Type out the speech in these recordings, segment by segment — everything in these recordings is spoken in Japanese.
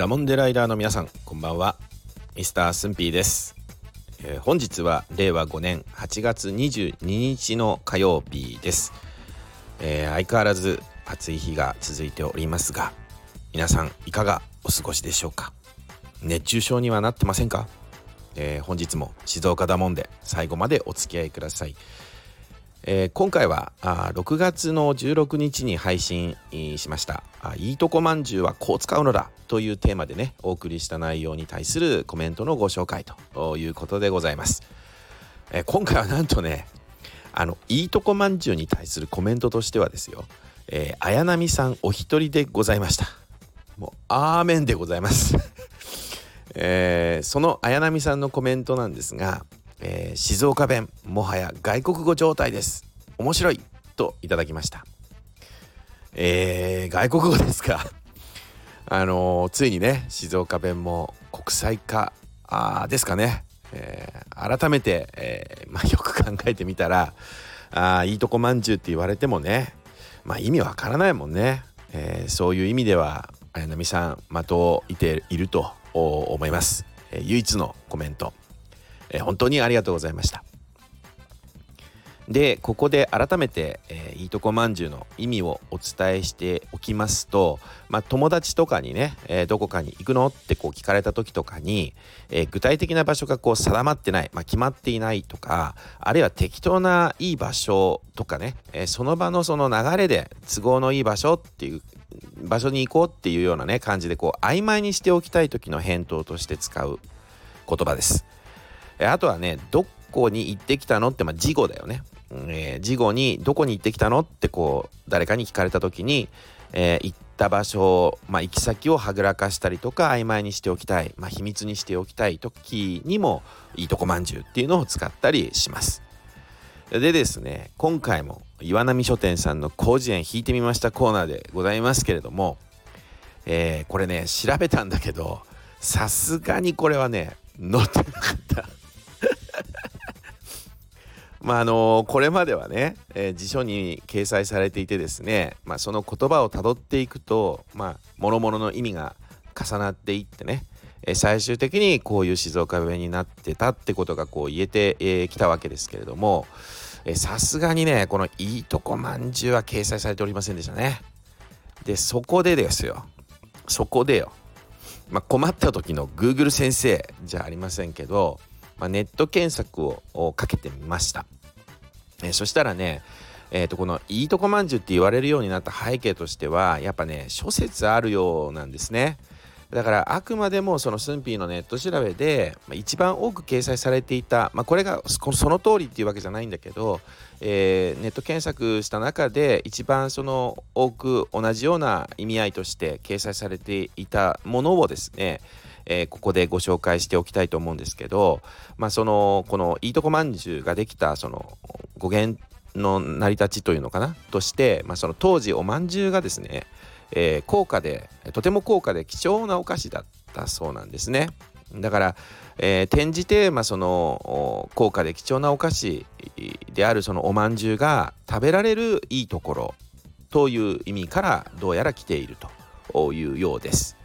ダモンデライダーの皆さんこんばんは。ミスタースンピーです、えー、本日は令和5年8月22日の火曜日です、えー、相変わらず暑い日が続いておりますが皆さんいかがお過ごしでしょうか？熱中症にはなってませんか、えー、本日も静岡ダモンで最後までお付き合いください。えー、今回はあ6月の16日に配信しました「いいとこまんじゅうはこう使うのだ」というテーマでねお送りした内容に対するコメントのご紹介ということでございます。えー、今回はなんとねあのいいとこまんじゅうに対するコメントとしてはですよ、えー、綾波さんお一人でございました。もうアーメンでございます。えー、その綾波さんのコメントなんですがえー、静岡弁もはや外国語状態です。面白いといただきました。えー、外国語ですか？あのー、ついにね静岡弁も国際化あですかね、えー、改めて、えーまあ、よく考えてみたらあいいとこまんじゅうって言われてもねまあ意味わからないもんね、えー、そういう意味では綾波さん的をいていると思います、えー、唯一のコメント。えー、本当にありがとうございましたでここで改めて、えー、いいとこまんじゅうの意味をお伝えしておきますと、まあ、友達とかにね、えー、どこかに行くの？ってこう聞かれた時とかに、えー、具体的な場所がこう定まってない、まあ、決まっていないとかあるいは適当ないい場所とかね、えその場のその流れで都合のいい場所っていう場所に行こうっていうようなね感じでこう曖昧にしておきたい時の返答として使う言葉です。あとはねどこに行ってきたのって、まあ、事後だよね、えー、事後にどこに行ってきたのってこう誰かに聞かれた時に、えー、行った場所、まあ、行き先をはぐらかしたりとか曖昧にしておきたい、まあ、秘密にしておきたい時にもいいとこまんじゅうっていうのを使ったりします。でですね今回も岩波書店さんの広辞苑引いてみましたコーナーでございますけれども、えー、これね調べたんだけどさすがにこれはね載ってなかった。まああのこれまではね、えー、辞書に掲載されていてですね、まあ、その言葉をたどっていくとまあ諸々の意味が重なっていってね、えー、最終的にこういう静岡弁になってたってことがこう言えてき、えー、たわけですけれどもさすがにねこの「いいとこまんじゅう」は掲載されておりませんでしたね。でそこでですよそこでよ、まあ、困った時の Google 先生じゃありませんけどまあ、ネット検索をかけてみました、え、そしたらねえー、とこのいいとこまんじゅうって言われるようになった背景としてはやっぱね諸説あるようなんですね。だからあくまでもそのスンピーのネット調べで、一番多く掲載されていた、まあ、これがその通りっていうわけじゃないんだけど、えー、ネット検索した中で一番その多く同じような意味合いとして掲載されていたものをですねえー、ここでご紹介しておきたいと思うんですけど、まあ、そのこのいいとこまんじゅうができたその語源の成り立ちというのかな？として、まあ、その当時おまんじゅうがですね、えー、高価でとても高価で貴重なお菓子だったそうなんですね。だから、えー、転じて、まあ、その高価で貴重なお菓子であるそのおまんじゅうが食べられるいいところという意味からどうやら来ているというようです。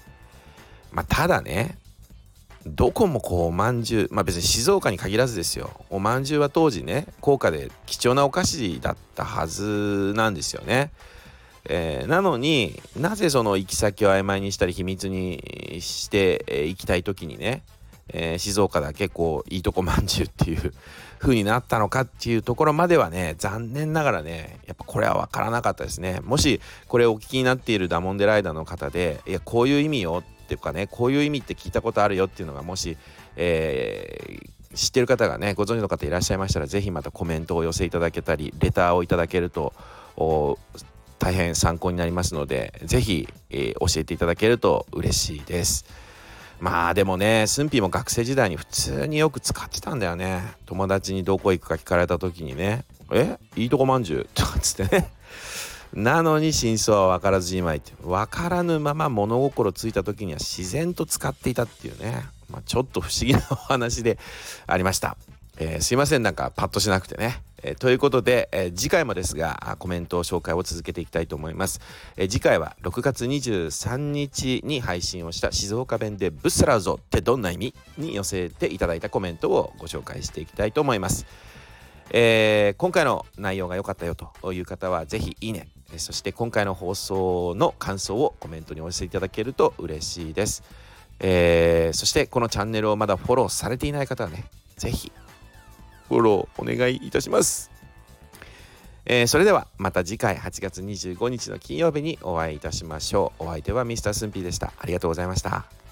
まあ、ただねどこもこうおまんじゅうまあ別に静岡に限らずですよおまんじゅうは当時ね高価で貴重なお菓子だったはずなんですよね。えー、なのになぜその行き先を曖昧にしたり秘密にしてい、えー、きたい時にね、えー、静岡だけこういいとこまんじゅうっていう 風になったのかっていうところまではね残念ながらねやっぱこれは分からなかったですねもしこれお聞きになっているダモンデライダーの方でいやこういう意味よっっていうかねこういう意味って聞いたことあるよっていうのがもし、えー、知ってる方がねご存知の方いらっしゃいましたら是非またコメントを寄せいただけたりレターをいただけると大変参考になりますので是非、えー、教えていただけると嬉しいです。まあでもね、スンピーも学生時代に普通によく使ってたんだよね。友達にどこ行くか聞かれた時にね、えいいとこまんじゅう？とかつってねなのに真相は分からずじまいって分からぬまま物心ついた時には自然と使っていたっていうね、まあ、ちょっと不思議なお話でありました、えー、すいませんなんかパッとしなくてね、えー、ということで、えー、次回もですがコメント紹介を続けていきたいと思います、え、次回は6月23日に配信をした静岡弁でブッサラーゾってどんな意味に寄せていただいたコメントをご紹介していきたいと思います、えー、今回の内容が良かったよという方はぜひいいねそして今回の放送の感想をコメントにお寄せいただけると嬉しいです、えー、そしてこのチャンネルをまだフォローされていない方はねぜひフォローお願いいたします。えー、それではまた次回8月25日の金曜日にお会いいたしましょう。お相手は Mr. スンピーでした。ありがとうございました。